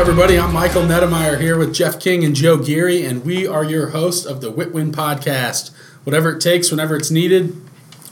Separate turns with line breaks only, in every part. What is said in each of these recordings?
everybody? I'm Michael Nettemeyer here with Geoff King and Joe Geary, and we are your hosts of the WITWIN Podcast. Whatever it takes, whenever it's needed,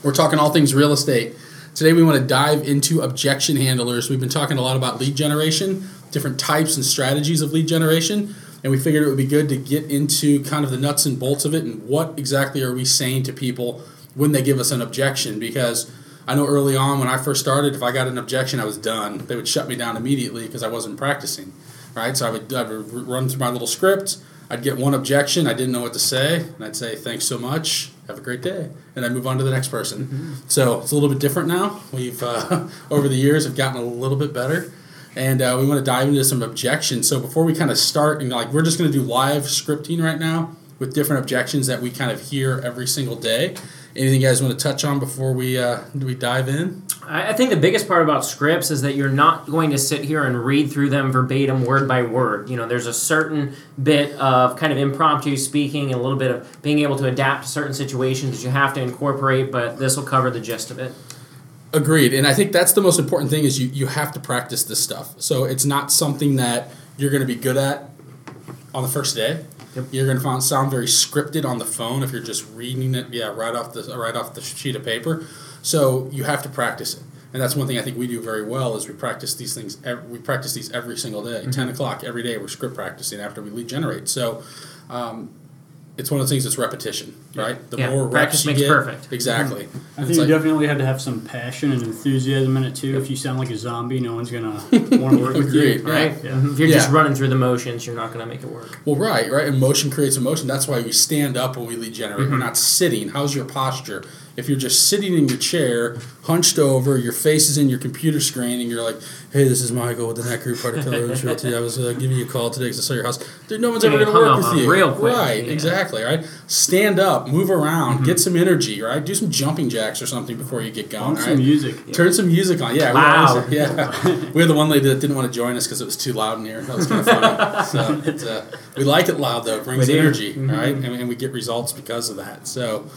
we're talking all things real estate. Today, we want to dive into objection handlers. We've been talking a lot about lead generation, different types and strategies of lead generation, and we figured it would be good to get into kind of the nuts and bolts of it and what exactly are we saying to people when they give us an objection because I know early on when I first started, if I got an objection, I was done. They would shut me down immediately because I wasn't practicing, right? So I would, I would run through my little script. I'd get one objection, I didn't know what to say, and I'd say, thanks so much, have a great day, and I'd move on to the next person. Mm-hmm. So it's a little bit different now. We've, uh, over the years, have gotten a little bit better, and uh, we want to dive into some objections. So before we kind of start, and like we're just going to do live scripting right now with different objections that we kind of hear every single day. Anything you guys want to touch on before we uh, we dive in?
I think the biggest part about scripts is that you're not going to sit here and read through them verbatim, word by word. You know, there's a certain bit of kind of impromptu speaking and a little bit of being able to adapt to certain situations that you have to incorporate, but this will cover the gist of it.
Agreed, and I think that's the most important thing is you you have to practice this stuff. So it's not something that you're going to be good at on the first day. Yep. You're going to find sound very scripted on the phone if you're just reading it, yeah, right off the right off the sheet of paper. So you have to practice it, and that's one thing I think we do very well is we practice these things. we practice these every single day. Mm-hmm. Ten o'clock every day. We're script practicing after we lead generate. So um, it's one of the things that's repetition, right?
The yeah. more practice makes get, perfect.
Exactly.
I think you like, definitely have to have some passion and enthusiasm in it too. If you sound like a zombie, no one's gonna want to work with you,
right? Yeah. yeah. If you're yeah. just running through the motions, you're not gonna make it work.
Well, right, right. Emotion creates emotion. That's why we stand up when we lead generate. Mm-hmm. We're not sitting. How's your posture? If you're just sitting in your chair, hunched over, your face is in your computer screen, and you're like, "Hey, this is Michael with the Nett Group Particular Realty. I was uh, giving you a call today because I saw your house. Dude, no one's ever going to work with you.
Real quick,
right? Yeah. Exactly. Right. Stand up, move around, mm-hmm. get some energy. Right. Do some jumping jacks or something before you get going.
Turn some music.
Yeah. Turn some music on. Yeah.
Loud.
We yeah. we had the one lady that didn't want to join us because it was too loud in here. That was kind of funny. so uh, we like it loud though. It brings energy, mm-hmm. right? And, and we get results because of that. So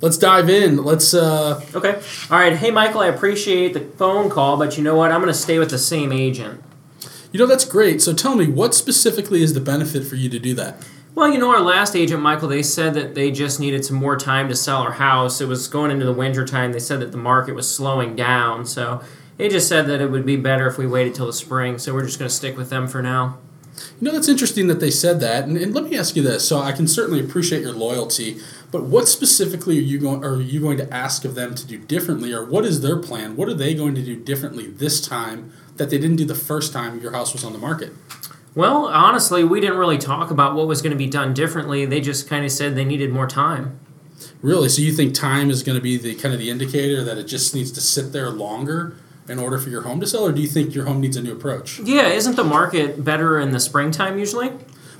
let's dive in. Let's. Uh,
okay. All right. Hey, Michael, I appreciate the phone call, but you know what? I'm going to stay with the same agent.
You know, that's great. So tell me, what specifically is the benefit for you to do that?
Well, you know, our last agent, Michael, they said that they just needed some more time to sell our house. It was going into the winter time. They said that the market was slowing down. So they just said that it would be better if we waited till the spring. So we're just going to stick with them for now.
You know, that's interesting that they said that. And, and let me ask you this. So I can certainly appreciate your loyalty, but what specifically are you going are you going to ask of them to do differently, or what is their plan? What are they going to do differently this time that they didn't do the first time your house was on the market?
Well, honestly, we didn't really talk about what was going to be done differently. They just kind of said they needed more time.
Really? So you think time is going to be the kind of the indicator that it just needs to sit there longer in order for your home to sell, or do you think your home needs a new approach?
Yeah, isn't the market better in the springtime usually?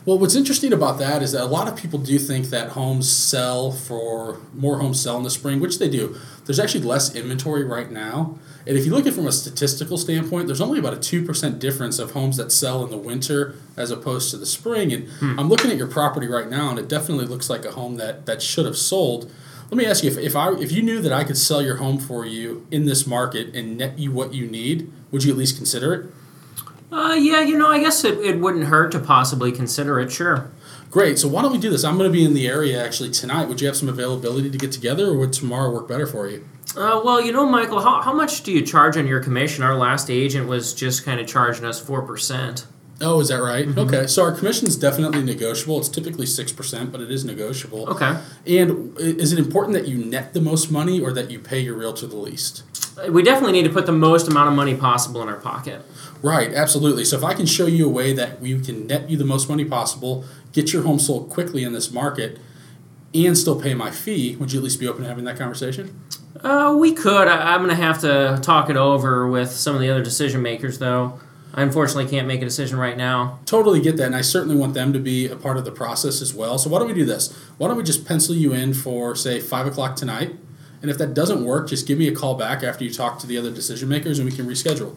Well, what's interesting about that is that a lot of people do think that homes sell for more homes sell in the spring, which they do. There's actually less inventory right now. And if you look at it from a statistical standpoint, there's only about a 2% difference of homes that sell in the winter as opposed to the spring. And hmm. I'm looking at your property right now, and it definitely looks like a home that, that should have sold. Let me ask you if, if I if you knew that I could sell your home for you in this market and net you what you need, would you at least consider it?
Uh, yeah, you know, I guess it, it wouldn't hurt to possibly consider it, sure.
Great. So why don't we do this? I'm going to be in the area actually tonight. Would you have some availability to get together, or would tomorrow work better for you?
Uh, well, you know, Michael, how, how much do you charge on your commission? Our last agent was just kind of charging us 4%.
Oh, is that right? Mm-hmm. Okay. So our commission is definitely negotiable. It's typically 6%, but it is negotiable.
Okay.
And is it important that you net the most money or that you pay your realtor the least?
We definitely need to put the most amount of money possible in our pocket.
Right, absolutely. So if I can show you a way that we can net you the most money possible, get your home sold quickly in this market, and still pay my fee, would you at least be open to having that conversation?
Uh, we could. I, am going to have to talk it over with some of the other decision makers, though. I unfortunately can't make a decision right now.
Totally get that, and I certainly want them to be a part of the process as well. So why don't we do this? Why don't we just pencil you in for say five o'clock tonight? And if that doesn't work, just give me a call back after you talk to the other decision makers, and we can reschedule.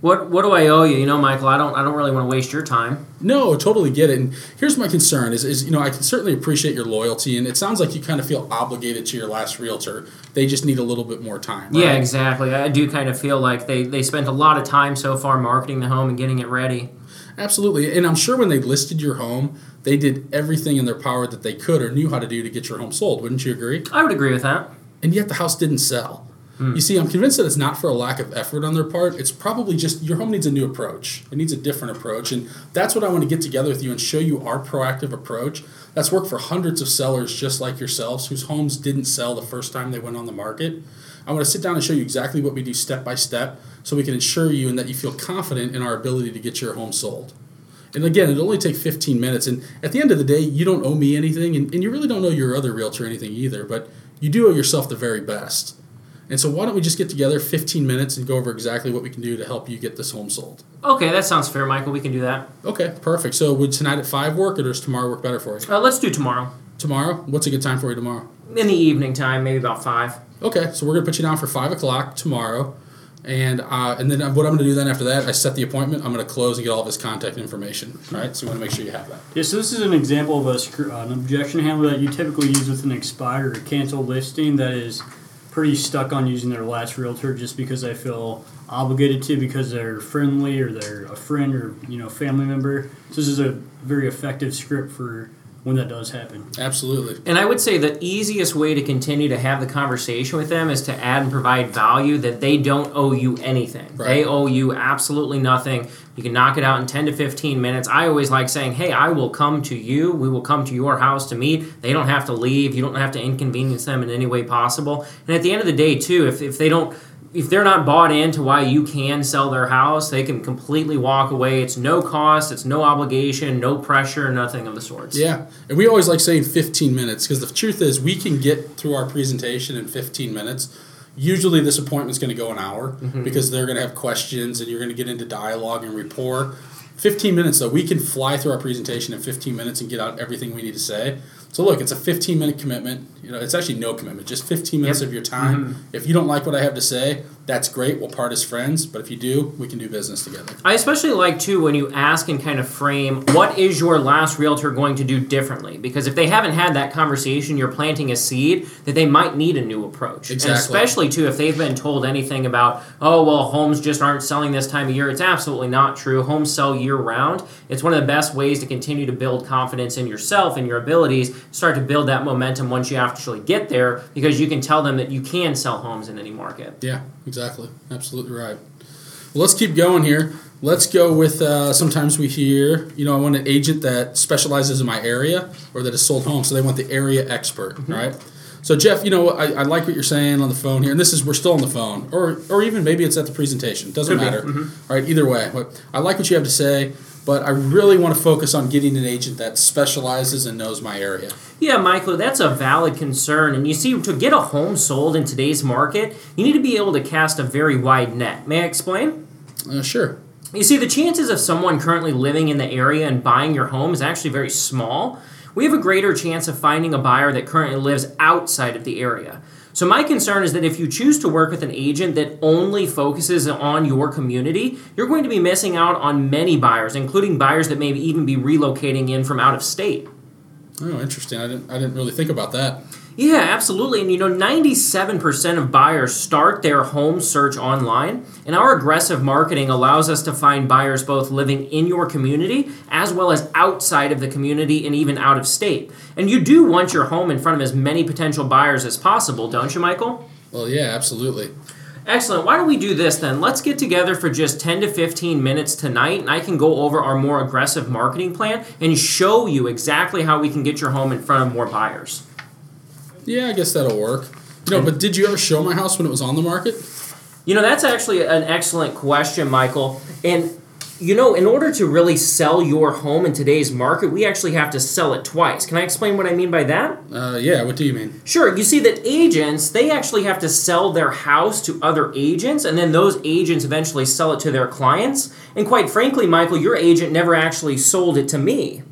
What what do I owe you? You know, Michael, I don't I don't really want to waste your time.
No, totally get it. And here's my concern: is, is you know I can certainly appreciate your loyalty, and it sounds like you kind of feel obligated to your last realtor. They just need a little bit more time.
Yeah, exactly. I do kind of feel like they they spent a lot of time so far marketing the home and getting it ready.
Absolutely. And I'm sure when they listed your home, they did everything in their power that they could or knew how to do to get your home sold. Wouldn't you agree?
I would agree with that.
And yet the house didn't sell.
Hmm.
You see, I'm convinced that it's not for a lack of effort on their part. It's probably just your home needs a new approach. It needs a different approach. And that's what I want to get together with you and show you our proactive approach that's worked for hundreds of sellers just like yourselves whose homes didn't sell the first time they went on the market. I want to sit down and show you exactly what we do step by step so we can ensure you and that you feel confident in our ability to get your home sold. And again, it'll only take 15 minutes. And at the end of the day, you don't owe me anything, and, and you really don't owe your other realtor anything either, but you do owe yourself the very best. And so, why don't we just get together 15 minutes and go over exactly what we can do to help you get this home sold?
Okay, that sounds fair, Michael. We can do that.
Okay, perfect. So, would tonight at 5 work, or does tomorrow work better for you?
Uh, let's do tomorrow
Tomorrow? What's a good time for you tomorrow?
in the evening time, maybe about five.
Okay, so we're gonna put you down for five o'clock tomorrow, and uh, and then what I'm gonna do then after that, I set the appointment. I'm gonna close and get all of his contact information. Right, so you want to make sure you have that.
Yeah, so this is an example of a uh, an objection handler that you typically use with an expired or canceled listing that is pretty stuck on using their last realtor just because I feel obligated to because they're friendly or they're a friend or you know family member. So this is a very effective script for when that does happen.
Absolutely.
And I would say the easiest way to continue to have the conversation with them is to add and provide value that they don't owe you anything.
Right.
They owe you absolutely nothing. You can knock it out in 10 to 15 minutes. I always like saying, hey, I will come to you. We will come to your house to meet. They don't have to leave. You don't have to inconvenience them in any way possible. And at the end of the day, too, if, if they don't if they're not bought into why you can sell their house, they can completely walk away. It's no cost, it's no obligation, no pressure, nothing of the sorts.
Yeah, and we always like saying 15 minutes because the truth is we can get through our presentation in 15 minutes. Usually, this appointment's going to go an hour mm-hmm. because they're going to have questions and you're going to get into dialogue and rapport. 15 minutes though, we can fly through our presentation in 15 minutes and get out everything we need to say. So look, it's a 15 minute commitment. You know, it's actually no commitment, just 15 minutes
Yep.
of your time. Mm-hmm. If you don't like what I have to say, that's great. We'll part as friends. But if you do, we can do business together.
I especially like too when you ask and kind of frame what is your last realtor going to do differently because if they haven't had that conversation you're planting a seed that they might need a new approach
Exactly.
and especially too if they've been told anything about oh well homes just aren't selling this time of year it's absolutely not true homes sell year round it's one of the best ways to continue to build confidence in yourself and your abilities start to build that momentum once you actually get there because you can tell them that you can sell homes in any market
Yeah, exactly. Absolutely right. Well, let's keep going here. Let's go with uh, sometimes we hear, you know, I want an agent that specializes in my area or that has sold homes. So they want the area expert, right? So Geoff, you know, I, I like what you're saying on the phone here, and this is we're still on the phone, or or even maybe it's at the presentation. Doesn't
Could
matter. All right, either way. But I like what you have to say, but I really want to focus on getting an agent that specializes and knows my area.
Yeah, Michael, that's a valid concern. And you see, to get a home sold in today's market, you need to be able to cast a very wide net. May I explain?
Uh, sure.
You see, the chances of someone currently living in the area and buying your home is actually very small. We have a greater chance of finding a buyer that currently lives outside of the area. So, my concern is that if you choose to work with an agent that only focuses on your community, you're going to be missing out on many buyers, including buyers that may even be relocating in from out of state.
Oh, interesting. I didn't I didn't really think about that.
Yeah, absolutely. And you know, 97% of buyers start their home search online, and our aggressive marketing allows us to find buyers both living in your community as well as outside of the community and even out of state. And you do want your home in front of as many potential buyers as possible, don't you, Michael?
Well, yeah, absolutely.
Excellent. Why don't we do this then? Let's get together for just 10 to 15 minutes tonight, and I can go over our more aggressive marketing plan and show you exactly how we can get your home in front of more buyers.
Yeah, I guess that'll work. You know, but did you ever show my house when it was on the market?
You know, that's actually an excellent question, Michael. And, you know, in order to really sell your home in today's market, we actually have to sell it twice. Can I explain what I mean by that?
Uh, yeah, what do you mean?
Sure. You see that agents, they actually have to sell their house to other agents, and then those agents eventually sell it to their clients. And quite frankly, Michael, your agent never actually sold it to me.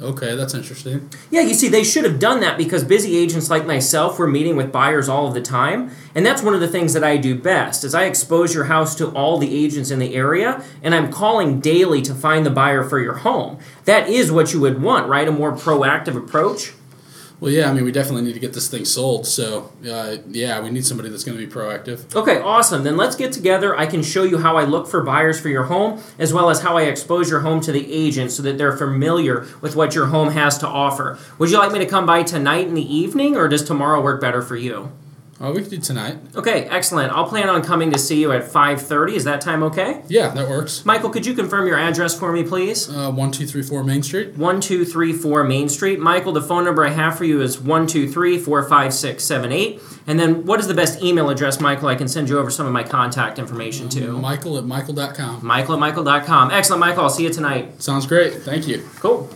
Okay, that's interesting.
Yeah, you see, they should have done that because busy agents like myself were meeting with buyers all of the time, and that's one of the things that I do best. Is I expose your house to all the agents in the area, and I'm calling daily to find the buyer for your home. That is what you would want, right? A more proactive approach.
Well, yeah, I mean, we definitely need to get this thing sold. So, uh, yeah, we need somebody that's going to be proactive.
Okay, awesome. Then let's get together. I can show you how I look for buyers for your home, as well as how I expose your home to the agent so that they're familiar with what your home has to offer. Would you like me to come by tonight in the evening, or does tomorrow work better for you?
Oh, we could do tonight.
Okay, excellent. I'll plan on coming to see you at 5:30. Is that time okay?
Yeah, that works.
Michael, could you confirm your address for me, please?
Uh, one two three four Main Street.
1234 Main Street. Michael, the phone number I have for you is 123 45678. And then what is the best email address, Michael? I can send you over some of my contact information to.
Michael at Michael.com.
Michael at Michael.com. Excellent, Michael. I'll see you tonight.
Sounds great. Thank you.
Cool.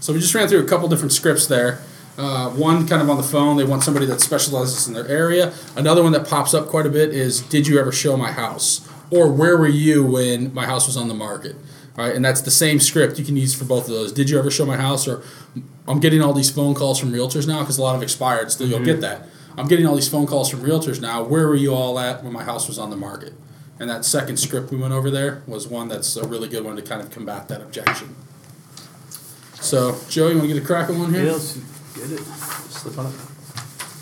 So we just ran through a couple different scripts there. Uh, one kind of on the phone, they want somebody that specializes in their area. Another one that pops up quite a bit is Did you ever show my house? Or where were you when my house was on the market? All right, and that's the same script you can use for both of those. Did you ever show my house? Or I'm getting all these phone calls from realtors now because a lot of expired, still you'll get that. I'm getting all these phone calls from realtors now. Where were you all at when my house was on the market? And that second script we went over there was one that's a really good one to kind of combat that objection. So, Joe, you want to get a crack at one here?
Yeah, let's it.
Slip on it.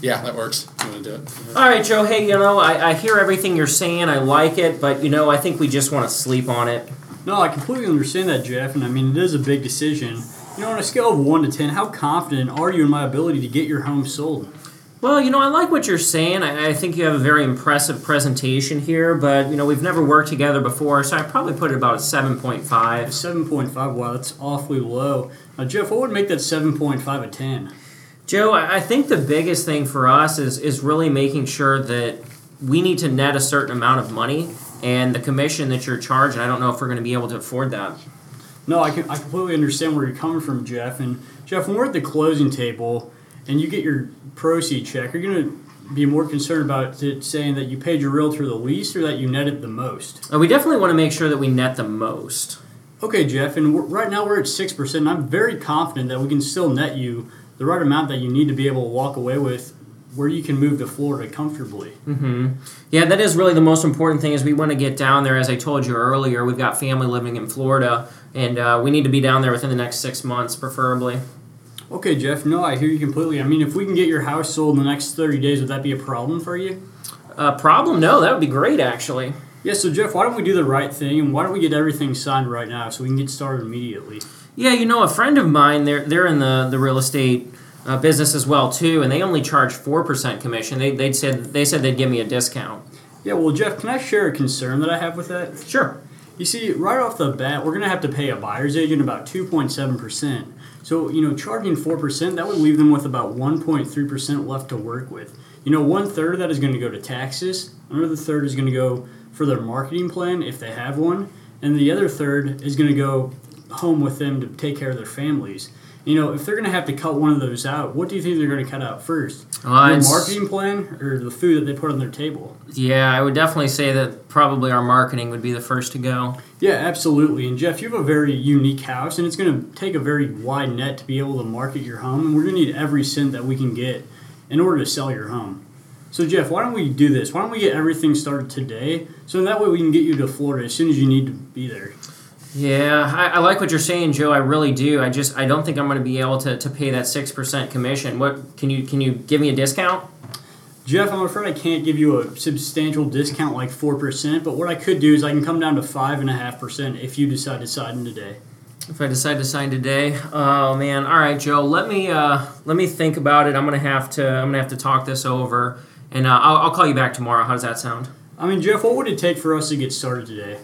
Yeah, that works. You want to do it?
All right, Joe. Hey, you know, I, I hear everything you're saying. I like it, but, you know, I think we just want to sleep on it.
No, I completely understand that, Geoff, and I mean, it is a big decision. You know, on a scale of 1 to 10, how confident are you in my ability to get your home sold?
Well, you know, I like what you're saying. I, I think you have a very impressive presentation here, but, you know, we've never worked together before, so I'd probably put it about a 7.5.
7.5, wow, that's awfully low. Now, Geoff, what would make that 7.5 a 10?
Joe, I think the biggest thing for us is is really making sure that we need to net a certain amount of money, and the commission that you're charging, I don't know if we're going to be able to afford that.
No, I, can, I completely understand where you're coming from, Geoff. And, Geoff, when we're at the closing table and you get your proceed check, you're going to be more concerned about it saying that you paid your realtor the least or that you netted the most.
Uh, we definitely want to make sure that we net the most.
Okay, Geoff, and right now we're at 6%, and I'm very confident that we can still net you the right amount that you need to be able to walk away with where you can move to Florida comfortably.
hmm Yeah, that is really the most important thing. Is we want to get down there. As I told you earlier, we've got family living in Florida, and uh, we need to be down there within the next six months, preferably.
Okay, Geoff, no, I hear you completely. I mean, if we can get your house sold in the next 30 days, would that be a problem for you?
Uh, problem? No, that would be great, actually.
Yeah, so Geoff, why don't we do the right thing and why don't we get everything signed right now so we can get started immediately?
Yeah, you know, a friend of mine, they're they're in the the real estate uh, business as well too, and they only charge four percent commission. They they said they said they'd give me a discount.
Yeah, well, Geoff, can I share a concern that I have with that?
Sure.
You see, right off the bat, we're going to have to pay a buyer's agent about 2.7%. So, you know, charging 4%, that would leave them with about 1.3% left to work with. You know, one third of that is going to go to taxes, another third is going to go for their marketing plan if they have one, and the other third is going to go home with them to take care of their families. You know, if they're going to have to cut one of those out, what do you think they're going to cut out first?
Uh,
the marketing plan or the food that they put on their table?
Yeah, I would definitely say that probably our marketing would be the first to go.
Yeah, absolutely. And Geoff, you have a very unique house, and it's going to take a very wide net to be able to market your home, and we're going to need every cent that we can get in order to sell your home. So, Geoff, why don't we do this? Why don't we get everything started today, so that way we can get you to Florida as soon as you need to be there.
Yeah, I, I like what you're saying, Joe. I really do. I just I don't think I'm going to be able to, to pay that six percent commission. What can you can you give me a discount?
Geoff, I'm afraid I can't give you a substantial discount like four percent, but what I could do is I can come down to five and a half percent if you decide to sign today.
If I decide to sign today, oh man! All right, Joe. Let me uh, let me think about it. I'm gonna have to I'm gonna have to talk this over, and uh, I'll, I'll call you back tomorrow. How does that sound?
I mean, Geoff, what would it take for us to get started today?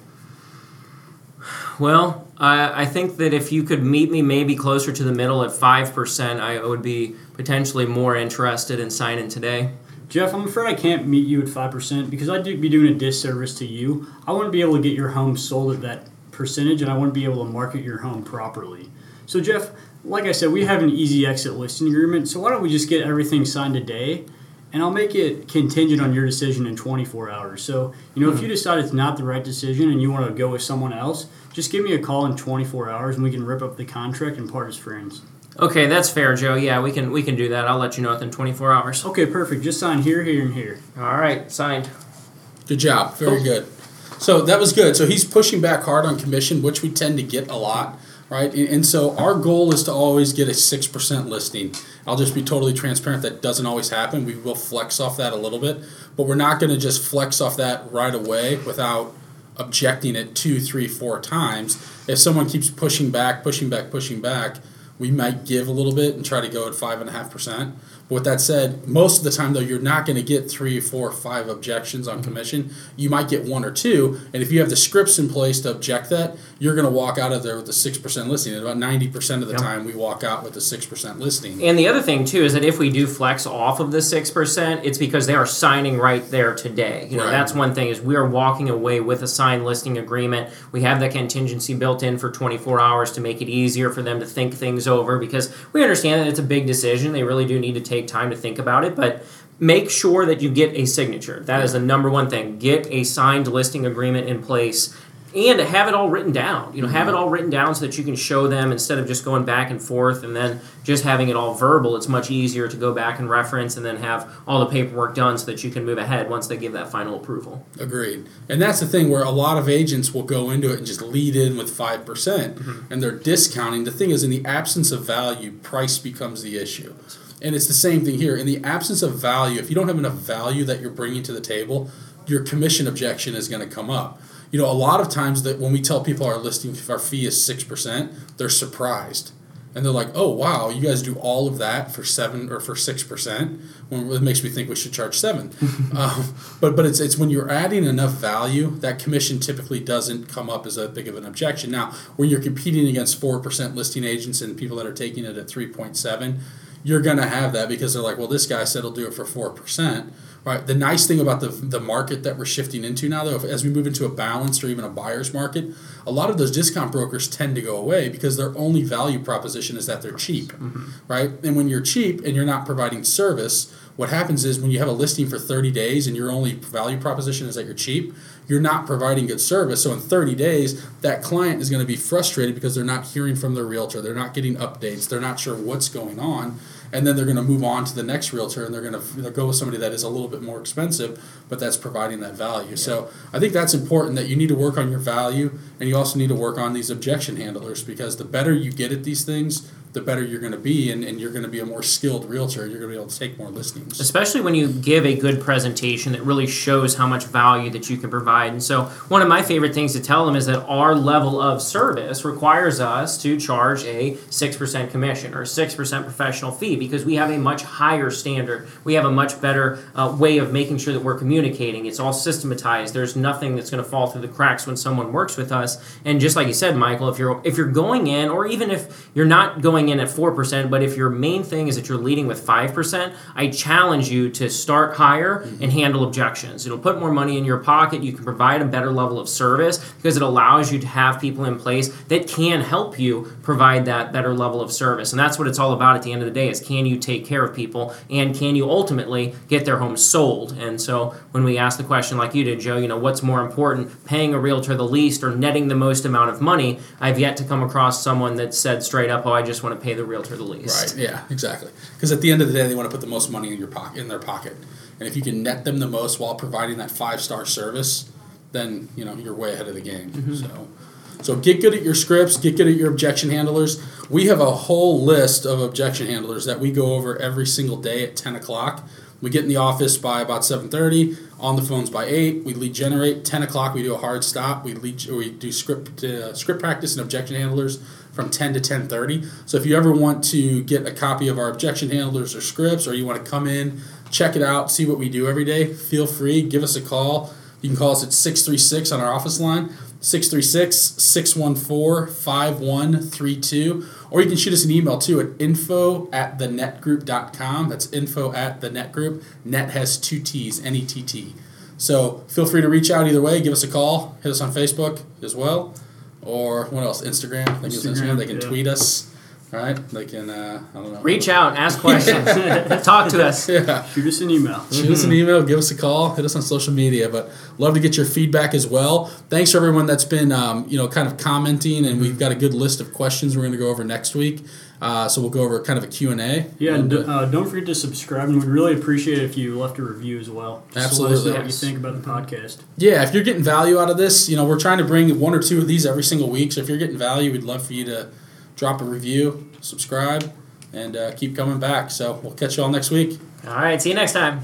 Well, I, I think that if you could meet me maybe closer to the middle at five percent, I would be potentially more interested in signing today.
Geoff, I'm afraid I can't meet you at 5% because I'd be doing a disservice to you. I wouldn't be able to get your home sold at that percentage and I wouldn't be able to market your home properly. So, Geoff, like I said, we have an easy exit listing agreement, so why don't we just get everything signed today? And I'll make it contingent on your decision in 24 hours. So, you know, if hmm. you decide it's not the right decision and you want to go with someone else, just give me a call in 24 hours and we can rip up the contract and part as friends.
Okay, that's fair, Joe. Yeah, we can we can do that. I'll let you know within 24 hours.
Okay, perfect. Just sign here, here, and here.
All right, signed.
Good job. Very oh. good. So that was good. So he's pushing back hard on commission, which we tend to get a lot, right? And, and so our goal is to always get a 6% listing. I'll just be totally transparent. That doesn't always happen. We will flex off that a little bit, but we're not going to just flex off that right away without objecting it two, three, four times. If someone keeps pushing back, pushing back, pushing back, we might give a little bit and try to go at five and a half percent. With that said, most of the time though, you're not going to get three, four, five objections on mm-hmm. commission. You might get one or two, and if you have the scripts in place to object that, you're going to walk out of there with a six percent listing. And about ninety percent of the
Yep.
time, we walk out with a six percent listing.
And the other thing too is that if we do flex off of the six percent, it's because they are signing right there today. You know,
Right.
that's one thing is we are walking away with a signed listing agreement. We have that contingency built in for 24 hours to make it easier for them to think things over because we understand that it's a big decision. They really do need to take time to think about it, but make sure that you get a signature. That is the number one thing. Get a signed listing agreement in place and have it all written down. You know, have it mm-hmm. all written down so that you can show them instead of just going back and forth and then just having it all verbal. It's much easier to go back and reference and then have all the paperwork done so that you can move ahead once they give that final approval.
Agreed. And that's the thing where a lot of agents will go into it and just lead in with 5% mm-hmm. and they're discounting. The thing is, in the absence of value, price becomes the issue. And it's the same thing here. In the absence of value, if you don't have enough value that you're bringing to the table, your commission objection is going to come up. You know, a lot of times that when we tell people our listing our fee is 6%, they're surprised. And they're like, "Oh, wow, you guys do all of that for 7 or for 6%." When it makes me think we should charge 7. um, but but it's it's when you're adding enough value, that commission typically doesn't come up as a big of an objection. Now, when you're competing against 4% listing agents and people that are taking it at 3.7, you're going to have that because they're like, well, this guy said he'll do it for 4%. Right. The nice thing about the, the market that we're shifting into now, though, if, as we move into a balanced or even a buyer's market, a lot of those discount brokers tend to go away because their only value proposition is that they're cheap. Mm-hmm. Right. And when you're cheap and you're not providing service, what happens is when you have a listing for 30 days and your only value proposition is that you're cheap, you're not providing good service. So in 30 days, that client is going to be frustrated because they're not hearing from their realtor, they're not getting updates, they're not sure what's going on and then they're going to move on to the next realtor and they're going to go with somebody that is a little bit more expensive but that's providing that value so i think that's important that you need to work on your value and you also need to work on these objection handlers because the better you get at these things the better you're going to be and, and you're going to be a more skilled realtor you're going to be able to take more listings
especially when you give a good presentation that really shows how much value that you can provide. And so, one of my favorite things to tell them is that our level of service requires us to charge a 6% commission or 6% professional fee because we have a much higher standard. We have a much better uh, way of making sure that we're communicating. It's all systematized. There's nothing that's going to fall through the cracks when someone works with us. And just like you said, Michael, if you're if you're going in or even if you're not going in at 4%, but if your main thing is that you're leading with 5%, I challenge you to start higher and handle objections. It'll put more money in your pocket. You can provide a better level of service because it allows you to have people in place that can help you provide that better level of service. And that's what it's all about at the end of the day is can you take care of people and can you ultimately get their home sold? And so when we ask the question like you did, Joe, you know, what's more important, paying a realtor the least or netting the most amount of money? I've yet to come across someone that said straight up, "Oh, I just want to pay the realtor the least."
Right. Yeah. Exactly. Because at the end of the day, they want to put the most money in your pocket, in their pocket, and if you can net them the most while providing that five star service, then you know you're way ahead of the game. Mm-hmm. So. So get good at your scripts, get good at your objection handlers. We have a whole list of objection handlers that we go over every single day at 10 o'clock. We get in the office by about 7.30, on the phones by 8, we lead generate, 10 o'clock we do a hard stop, we lead, we do script, uh, script practice and objection handlers from 10 to 10.30. So if you ever want to get a copy of our objection handlers or scripts or you want to come in, check it out, see what we do every day, feel free, give us a call. You can call us at 636 on our office line. 636-614-5132 or you can shoot us an email too at info at thenettgroup.com that's info at thenettgroup. Nett group. Nett has two t's n-e-t-t so feel free to reach out either way. Give us a call. Hit us on facebook as well. Or what else? Instagram, I think it's
Instagram,
they can
yeah.
tweet us right, they can. Uh, I don't know.
Reach out, ask questions, talk to us.
Yeah.
Shoot us an email.
Shoot us an email, give us a call, hit us on social media. But love to get your feedback as well. Thanks for everyone that's been, um, you know, kind of commenting, and we've got a good list of questions we're going to go over next week. Uh, so we'll go over kind of a Q and A.
Yeah, and uh, don't forget to subscribe, and we'd really appreciate it if you left a review as well. Just to let us
Absolutely.
know what you think about the podcast.
Yeah, if you're getting value out of this, you know, we're trying to bring one or two of these every single week. So if you're getting value, we'd love for you to drop a review, subscribe, and uh, keep coming back. So we'll catch you all next week.
All right, see you next time.